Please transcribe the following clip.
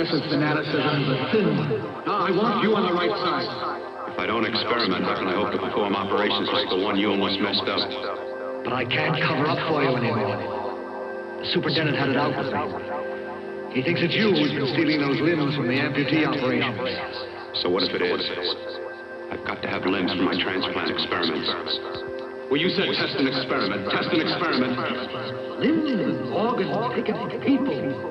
genius fanaticism is fanaticism, thin one. I want you on the right side. If I don't experiment, how can I hope to perform operations like the one you almost messed up? But I can't cover up for you anymore. The superintendent had it out with me. He thinks it's you who's been stealing those limbs from the amputee operations. So what if it is? I've got to have limbs for my transplant experiments. Well, you said test an experiment, test an experiment. Limbs, organs, people.